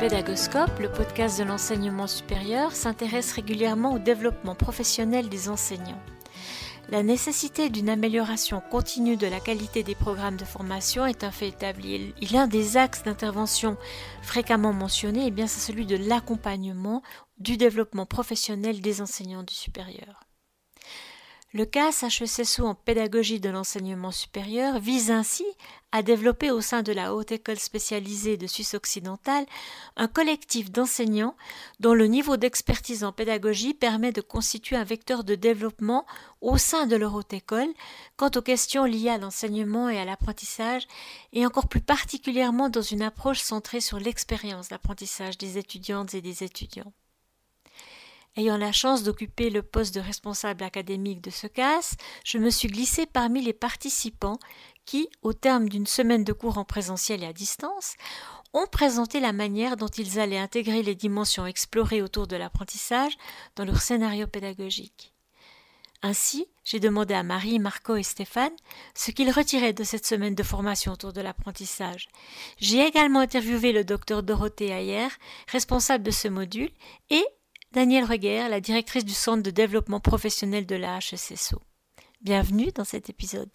Pédagoscope, le podcast de l'enseignement supérieur, s'intéresse régulièrement au développement professionnel des enseignants. La nécessité d'une amélioration continue de la qualité des programmes de formation est un fait établi. L'un des axes d'intervention fréquemment mentionnés, eh c'est celui de l'accompagnement du développement professionnel des enseignants du supérieur. Le CAS HECSO en pédagogie de l'enseignement supérieur vise ainsi à développer au sein de la Haute École spécialisée de Suisse occidentale un collectif d'enseignants dont le niveau d'expertise en pédagogie permet de constituer un vecteur de développement au sein de leur Haute École quant aux questions liées à l'enseignement et à l'apprentissage et encore plus particulièrement dans une approche centrée sur l'expérience d'apprentissage des étudiantes et des étudiants. Ayant la chance d'occuper le poste de responsable académique de ce CAS, je me suis glissée parmi les participants qui, au terme d'une semaine de cours en présentiel et à distance, ont présenté la manière dont ils allaient intégrer les dimensions explorées autour de l'apprentissage dans leur scénario pédagogique. Ainsi, j'ai demandé à Marie, Marco et Stéphane ce qu'ils retiraient de cette semaine de formation autour de l'apprentissage. J'ai également interviewé le docteur Dorothée Ayer, responsable de ce module, et Danielle Reguer, la directrice du Centre de développement professionnel de la HECSO. Bienvenue dans cet épisode.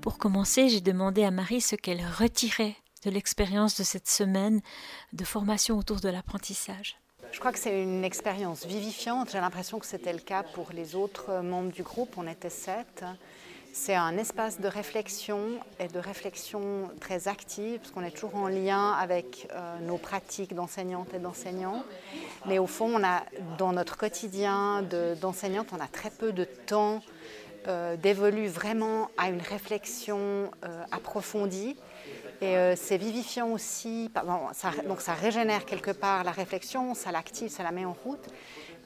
Pour commencer, j'ai demandé à Marie ce qu'elle retirait de l'expérience de cette semaine de formation autour de l'apprentissage. Je crois que c'est une expérience vivifiante. J'ai l'impression que c'était le cas pour les autres membres du groupe. On était sept. C'est un espace de réflexion et de réflexion très active, parce qu'on est toujours en lien avec euh, nos pratiques d'enseignantes et d'enseignants. Mais au fond, on a, dans notre quotidien d'enseignante, on a très peu de temps euh, d'évoluer vraiment à une réflexion euh, approfondie. Et c'est vivifiant aussi, donc ça régénère quelque part la réflexion, ça l'active, ça la met en route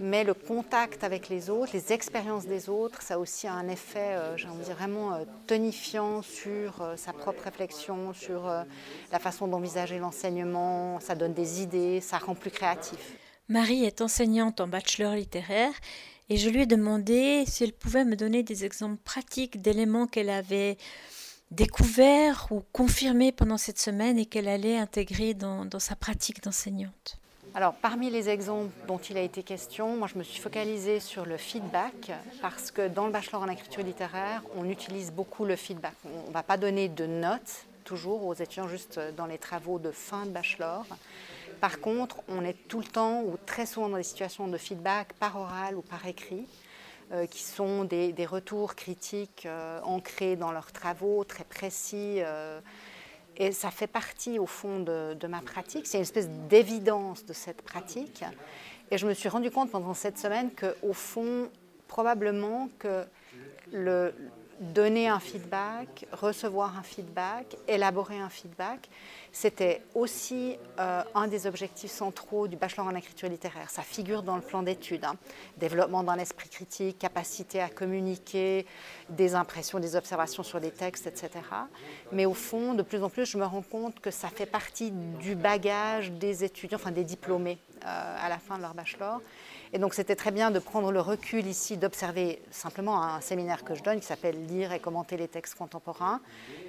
mais le contact avec les autres, les expériences des autres, ça a aussi un effet, euh, j'ai envie de dire, vraiment euh, tonifiant sur euh, sa propre réflexion, sur la façon d'envisager l'enseignement, ça donne des idées, ça rend plus créatif. Marie est enseignante en bachelor littéraire et je lui ai demandé si elle pouvait me donner des exemples pratiques d'éléments qu'elle avait découverts ou confirmés pendant cette semaine et qu'elle allait intégrer dans sa pratique d'enseignante. Alors, parmi les exemples dont il a été question, moi je me suis focalisée sur le feedback parce que dans le bachelor en écriture littéraire, on utilise beaucoup le feedback. On ne va pas donner de notes toujours aux étudiants juste dans les travaux de fin de bachelor. Par contre, on est tout le temps ou très souvent dans des situations de feedback par oral ou par écrit. Euh, qui sont des, retours critiques euh, ancrés dans leurs travaux, très précis, euh, et ça fait partie, au fond, de, ma pratique. C'est une espèce d'évidence de cette pratique. Et je me suis rendu compte pendant cette semaine qu'au fond, probablement que le, donner un feedback, recevoir un feedback, élaborer un feedback, c'était aussi euh, un des objectifs centraux du bachelor en écriture littéraire. Ça figure dans le plan d'études. Hein. Développement dans l'esprit critique, capacité à communiquer, des impressions, des observations sur des textes, etc. Mais au fond, de plus en plus, je me rends compte que ça fait partie du bagage des étudiants, enfin des diplômés euh, à la fin de leur bachelor. Et donc c'était très bien de prendre le recul ici, d'observer simplement un séminaire que je donne qui s'appelle Lire et commenter les textes contemporains,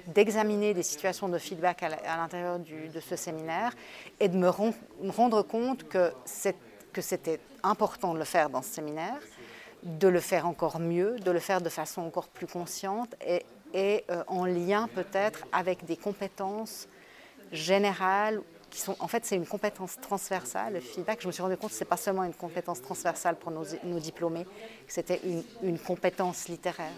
d'examiner des situations de feedback à l'intérieur de ce séminaire et de me, rendre compte que c'était important de le faire dans ce séminaire, de le faire encore mieux, de le faire de façon encore plus consciente et, euh, en lien peut-être avec des compétences générales en fait, c'est une compétence transversale. Le feedback, je me suis rendu compte que ce n'est pas seulement une compétence transversale pour nos, diplômés, que c'était une, compétence littéraire.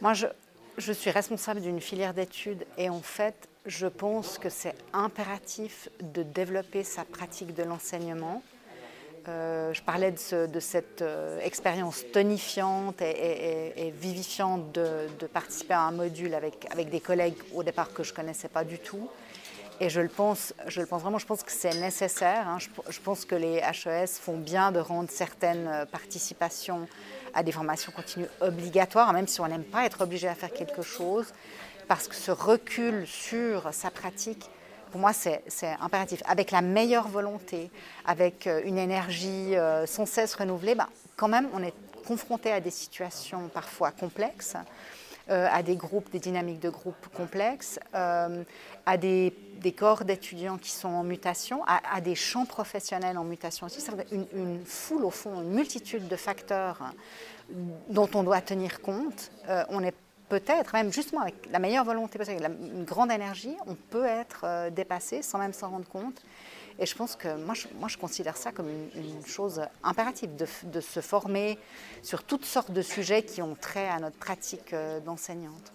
Moi, je, suis responsable d'une filière d'études et en fait, je pense que c'est impératif de développer sa pratique de l'enseignement. Euh, je parlais de, cette euh, expérience tonifiante et, vivifiante de, de, participer à un module avec, avec des collègues au départ que je ne connaissais pas du tout. Et je le pense, je le pense vraiment, je pense que c'est nécessaire. Hein. Je, pense que les HES font bien de rendre certaines euh, participations à des formations continues obligatoires, même si on n'aime pas être obligé à faire quelque chose, parce que ce recul sur sa pratique, pour moi, c'est impératif. Avec la meilleure volonté, avec euh, une énergie euh, sans cesse renouvelée, bah, quand même, on est confronté à des situations parfois complexes à des groupes, des dynamiques de groupes complexes, à des, corps d'étudiants qui sont en mutation, à, des champs professionnels en mutation aussi. C'est une, foule, au fond, une multitude de facteurs dont on doit tenir compte. on est peut-être, même justement avec la meilleure volonté, avec une grande énergie, on peut être dépassé sans même s'en rendre compte. Et je pense que moi, je, moi, je considère ça comme une, chose impérative de, se former sur toutes sortes de sujets qui ont trait à notre pratique euh, d'enseignante.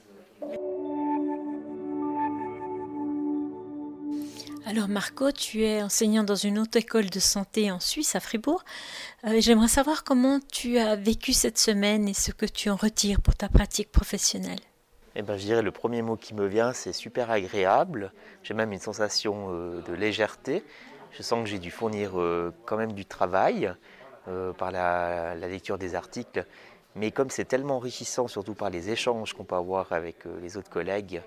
Alors Marco, tu es enseignant dans une autre école de santé en Suisse, à Fribourg. Euh, j'aimerais savoir comment tu as vécu cette semaine et ce que tu en retires pour ta pratique professionnelle. Eh ben, je dirais le premier mot qui me vient, c'est super agréable. J'ai même une sensation euh, de légèreté. Je sens que j'ai dû fournir euh, quand même du travail euh, par la, lecture des articles, mais comme c'est tellement enrichissant, surtout par les échanges qu'on peut avoir avec euh, les autres collègues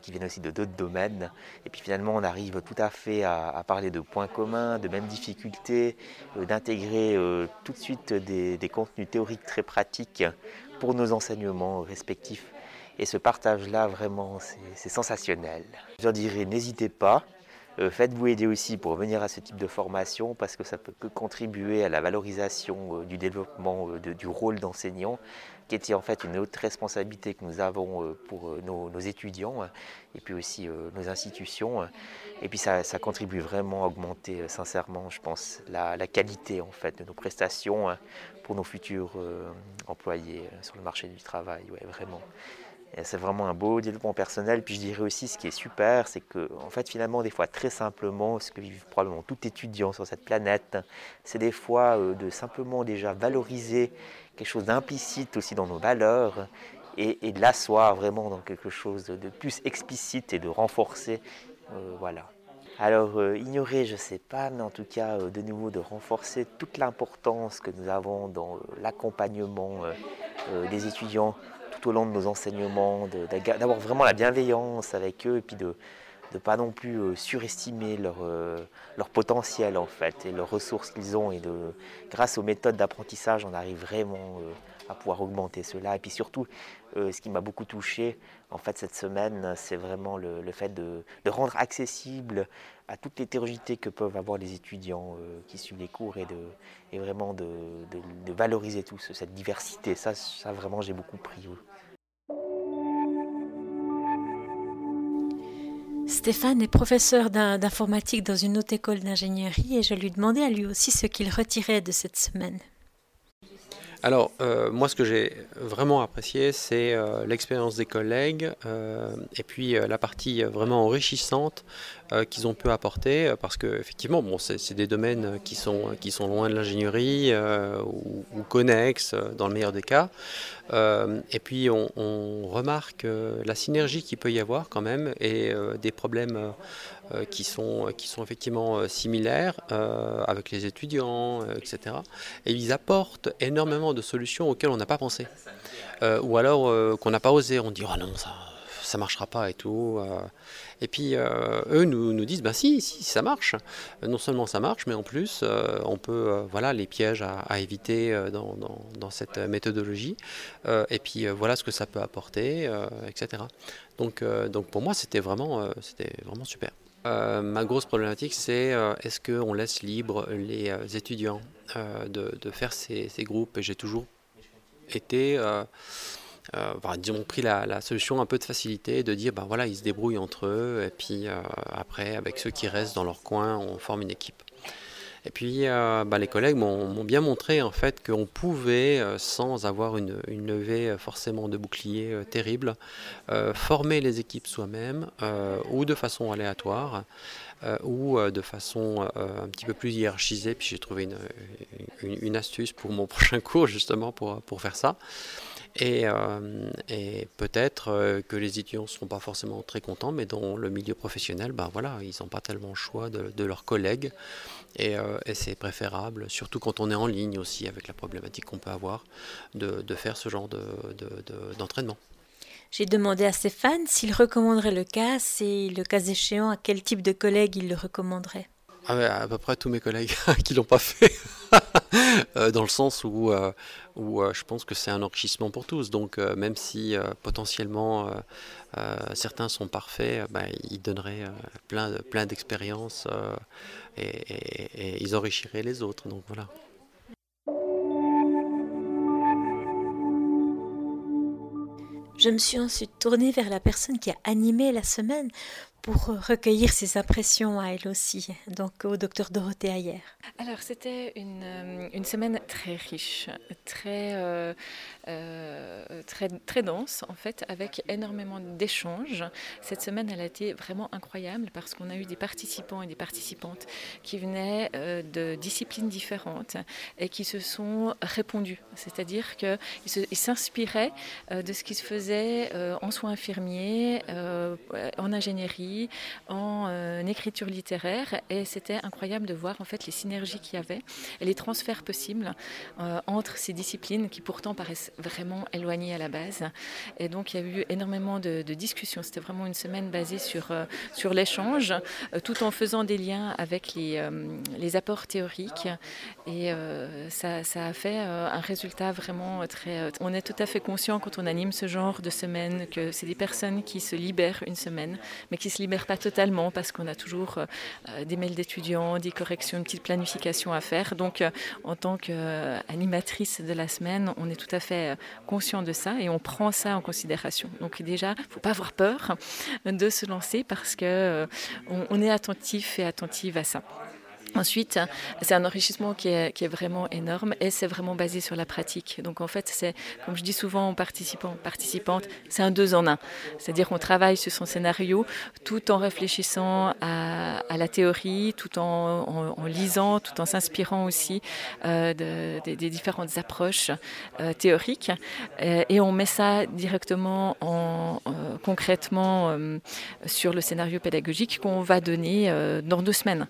qui viennent aussi de d'autres domaines, et puis finalement on arrive tout à fait à, parler de points communs, de mêmes difficultés, d'intégrer tout de suite des, des contenus théoriques très pratiques pour nos enseignements respectifs. Et ce partage-là, vraiment, c'est sensationnel. Je leur dirais, n'hésitez pas, faites-vous aider aussi pour venir à ce type de formation parce que ça peut que contribuer à la valorisation euh, du développement euh, du rôle d'enseignant qui était en fait une autre responsabilité que nous avons pour nos, étudiants et puis aussi nos institutions. Et puis ça, contribue vraiment à augmenter sincèrement, je pense, la, qualité en fait de nos prestations pour nos futurs employés sur le marché du travail. Ouais, vraiment c'est vraiment un beau développement personnel. Puis je dirais aussi, ce qui est super, c'est que, en fait, finalement, des fois, très simplement, ce que vit probablement tout étudiant sur cette planète, c'est des fois euh, de simplement déjà valoriser quelque chose d'implicite aussi dans nos valeurs et, de l'asseoir vraiment dans quelque chose de plus explicite et de renforcer. Euh, voilà. Alors, euh, ignorer, je ne sais pas, mais en tout cas, de nouveau, de renforcer toute l'importance que nous avons dans l'accompagnement des étudiants au long de nos enseignements, d'avoir vraiment la bienveillance avec eux et puis de ne pas non plus euh, surestimer leur, euh, leur potentiel en fait et leurs ressources qu'ils ont et de grâce aux méthodes d'apprentissage on arrive vraiment euh, à pouvoir augmenter cela. Et puis surtout ce qui m'a beaucoup touché en fait cette semaine c'est vraiment le, fait de, rendre accessible à toute l'hétérogénéité que peuvent avoir les étudiants qui suivent les cours et, de, vraiment de, de, valoriser tout cette diversité. Ça, ça vraiment j'ai beaucoup pris Stéphane est professeur d'informatique dans une autre école d'ingénierie et je lui demandais à lui aussi ce qu'il retirait de cette semaine. Alors, euh, moi, ce que j'ai vraiment apprécié, c'est euh, l'expérience des collègues euh, et puis la partie vraiment enrichissante qu'ils ont pu apporter, parce que effectivement, bon, c'est des domaines qui sont, qui sont loin de l'ingénierie ou, connexes, dans le meilleur des cas. et puis, on, on remarque la synergie qu'il peut y avoir quand même et des problèmes qui, sont, qui sont effectivement euh, similaires euh, avec les étudiants, etc. Et ils apportent énormément de solutions auxquelles on n'a pas pensé. ou alors qu'on n'a pas osé. On dit, oh non, ça ça marchera pas et tout. Et puis eux nous, disent, bah si, si, ça marche. Non seulement ça marche, mais en plus on peut, voilà, les pièges à, éviter dans, dans, dans, cette méthodologie. et puis voilà ce que ça peut apporter, etc. Donc, donc pour moi c'était vraiment, c'était vraiment super. Euh, ma grosse problématique, c'est euh, est-ce qu'on laisse libre les euh, étudiants de, faire ces, groupes? Et j'ai toujours été, disons, pris la, solution un peu de facilité, de dire, ben voilà, ils se débrouillent entre eux, et puis après, avec ceux qui restent dans leur coin, on forme une équipe. Et puis, euh, bah, les collègues m'ont bien montré en fait qu'on pouvait, euh, sans avoir une, levée euh, forcément de bouclier terrible, former les équipes soi-même ou de façon aléatoire. ou de façon un petit peu plus hiérarchisée. Puis j'ai trouvé une, astuce pour mon prochain cours justement pour, pour faire ça. Et, et peut-être que les étudiants ne seront pas forcément très contents, mais dans le milieu professionnel, ben voilà, ils n'ont pas tellement le choix de, leurs collègues. Euh, et, c'est préférable, surtout quand on est en ligne aussi, avec la problématique qu'on peut avoir, de, faire ce genre d'entraînement. J'ai demandé à Stéphane s'il recommanderait le CAS et le cas échéant, à quel type de collègues il le recommanderait. Ah à peu près tous mes collègues qui l'ont pas fait. dans le sens où, où je pense que c'est un enrichissement pour tous. Donc même si potentiellement certains sont parfaits, bah, ils donneraient plein, plein d'expériences et, et, ils enrichiraient les autres. Donc voilà. Je me suis ensuite tournée vers la personne qui a animé la semaine pour recueillir ses impressions à elle aussi, donc au docteur Dorothée Ayer. Alors c'était une, euh, semaine très riche, euh, euh, très, très dense en fait, avec énormément d'échanges. Cette semaine elle a été vraiment incroyable parce qu'on a eu des participants et des participantes qui venaient de disciplines différentes et qui se sont répondus, c'est-à-dire qu'ils s'inspiraient de ce qui se faisait en soins infirmiers, en ingénierie en euh, écriture littéraire et c'était incroyable de voir en fait les synergies qu'il y avait et les transferts possibles euh, entre ces disciplines qui pourtant paraissent vraiment éloignées à la base. Et donc il y a eu énormément de, discussions. C'était vraiment une semaine basée sur, euh, sur l'échange tout en faisant des liens avec les, les apports théoriques et ça, ça, a fait un résultat vraiment très... On est tout à fait conscient quand on anime ce genre de semaine que c'est des personnes qui se libèrent une semaine mais qui se libère pas totalement parce qu'on a toujours euh, euh, des mails d'étudiants, des corrections, une petite planification à faire. Donc, euh, en tant qu'animatrice de la semaine, on est tout à fait conscient de ça et on prend ça en considération. Donc, déjà, il ne faut pas avoir peur de se lancer parce qu'on on est attentif et attentive à ça. Ensuite, c'est un enrichissement qui est, vraiment énorme et c'est vraiment basé sur la pratique. Donc en fait, c'est, comme je dis souvent aux participants, participantes, c'est un deux en un. C'est-à-dire qu'on travaille sur son scénario tout en réfléchissant à, la théorie, tout en, lisant, tout en s'inspirant aussi euh, de, des différentes approches euh, théoriques. Et, et, on met ça directement en, euh, concrètement euh, sur le scénario pédagogique qu'on va donner euh, dans deux semaines.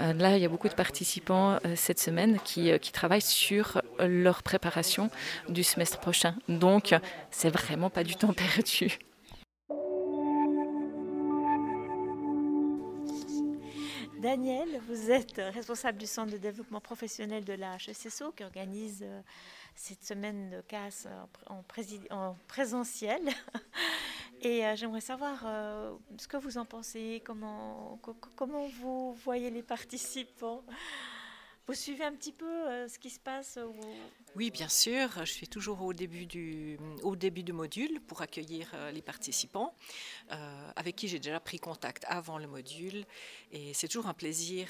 là, y a beaucoup de participants euh, cette semaine qui, euh, qui, travaillent sur leur préparation du semestre prochain. Donc, c'est vraiment pas du temps perdu. Daniel, vous êtes responsable du centre de développement professionnel de la HSSO qui organise euh, cette semaine de casse en présentiel. Et euh, j'aimerais savoir euh, ce que vous en pensez, comment, comment vous voyez les participants? Vous suivez un petit peu euh, ce qui se passe Oui, bien sûr. Je suis toujours au début du, au début du module pour accueillir les participants, avec qui j'ai déjà pris contact avant le module. Et c'est toujours un plaisir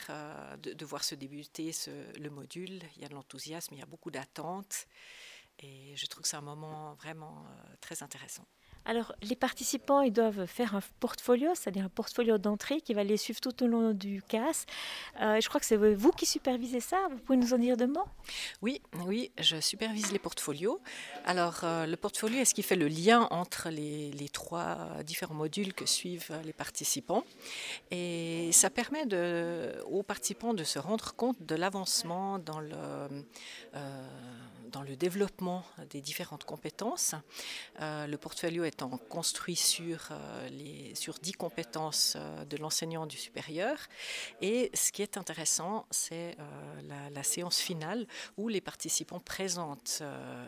de, voir se débuter le module. Il y a de l'enthousiasme, il y a beaucoup d'attentes. Et je trouve que c'est un moment vraiment très intéressant. Alors, les participants, ils doivent faire un portfolio, c'est-à-dire un portfolio d'entrée qui va les suivre tout au long du CAS. Euh, je crois que c'est vous qui supervisez ça. Vous pouvez nous en dire deux mots? Oui, oui, je supervise les portfolios. Alors, euh, le portfolio est ce qui fait le lien entre les, trois différents modules que suivent les participants? Et ça permet aux participants de se rendre compte de l'avancement dans le... Euh, dans le développement des différentes compétences. Euh, le portfolio étant construit sur, euh, les, sur 10 compétences euh, de l'enseignant du supérieur. Et ce qui est intéressant, c'est la, la, séance finale où les participants présentent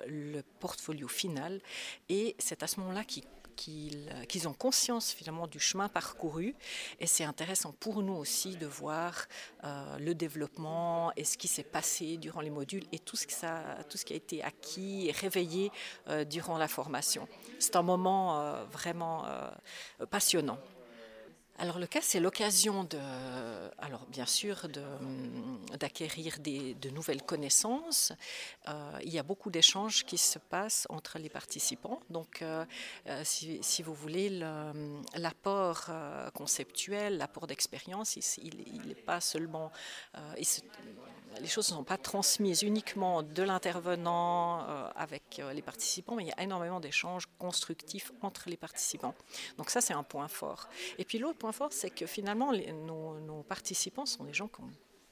le portfolio final. Et c'est à ce moment-là qu'ils qu'ils ont conscience finalement du chemin parcouru. Et c'est intéressant pour nous aussi de voir euh, le développement et ce qui s'est passé durant les modules et tout ce, tout ce qui a été acquis et réveillé euh, durant la formation. C'est un moment euh, vraiment passionnant. Alors le cas, c'est l'occasion de, alors bien sûr, d'acquérir de, nouvelles connaissances. Euh, il y a beaucoup d'échanges qui se passent entre les participants. Donc, euh, euh, si, vous voulez, l'apport conceptuel, l'apport d'expérience, il n'est pas seulement, les choses ne sont pas transmises uniquement de l'intervenant avec les participants, mais il y a énormément d'échanges constructifs entre les participants. Donc ça, c'est un point fort. Et puis l'autre point fort, c'est que finalement, nos, participants sont des gens qui ont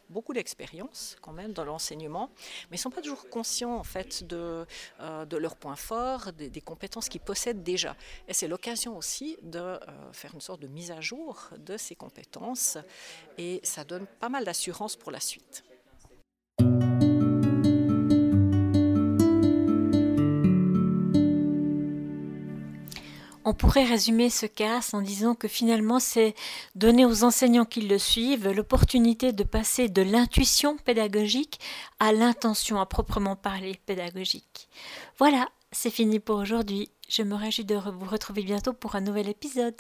beaucoup d'expérience quand même dans l'enseignement, mais ils ne sont pas toujours conscients en fait de, euh, leurs points forts, des, des compétences qu'ils possèdent déjà. Et c'est l'occasion aussi de faire une sorte de mise à jour de ces compétences et ça donne pas mal d'assurance pour la suite. On pourrait résumer ce cas en disant que finalement c'est donner aux enseignants qui le suivent l'opportunité de passer de l'intuition pédagogique à l'intention à proprement parler pédagogique. Voilà, c'est fini pour aujourd'hui. Je me réjouis de vous retrouver bientôt pour un nouvel épisode.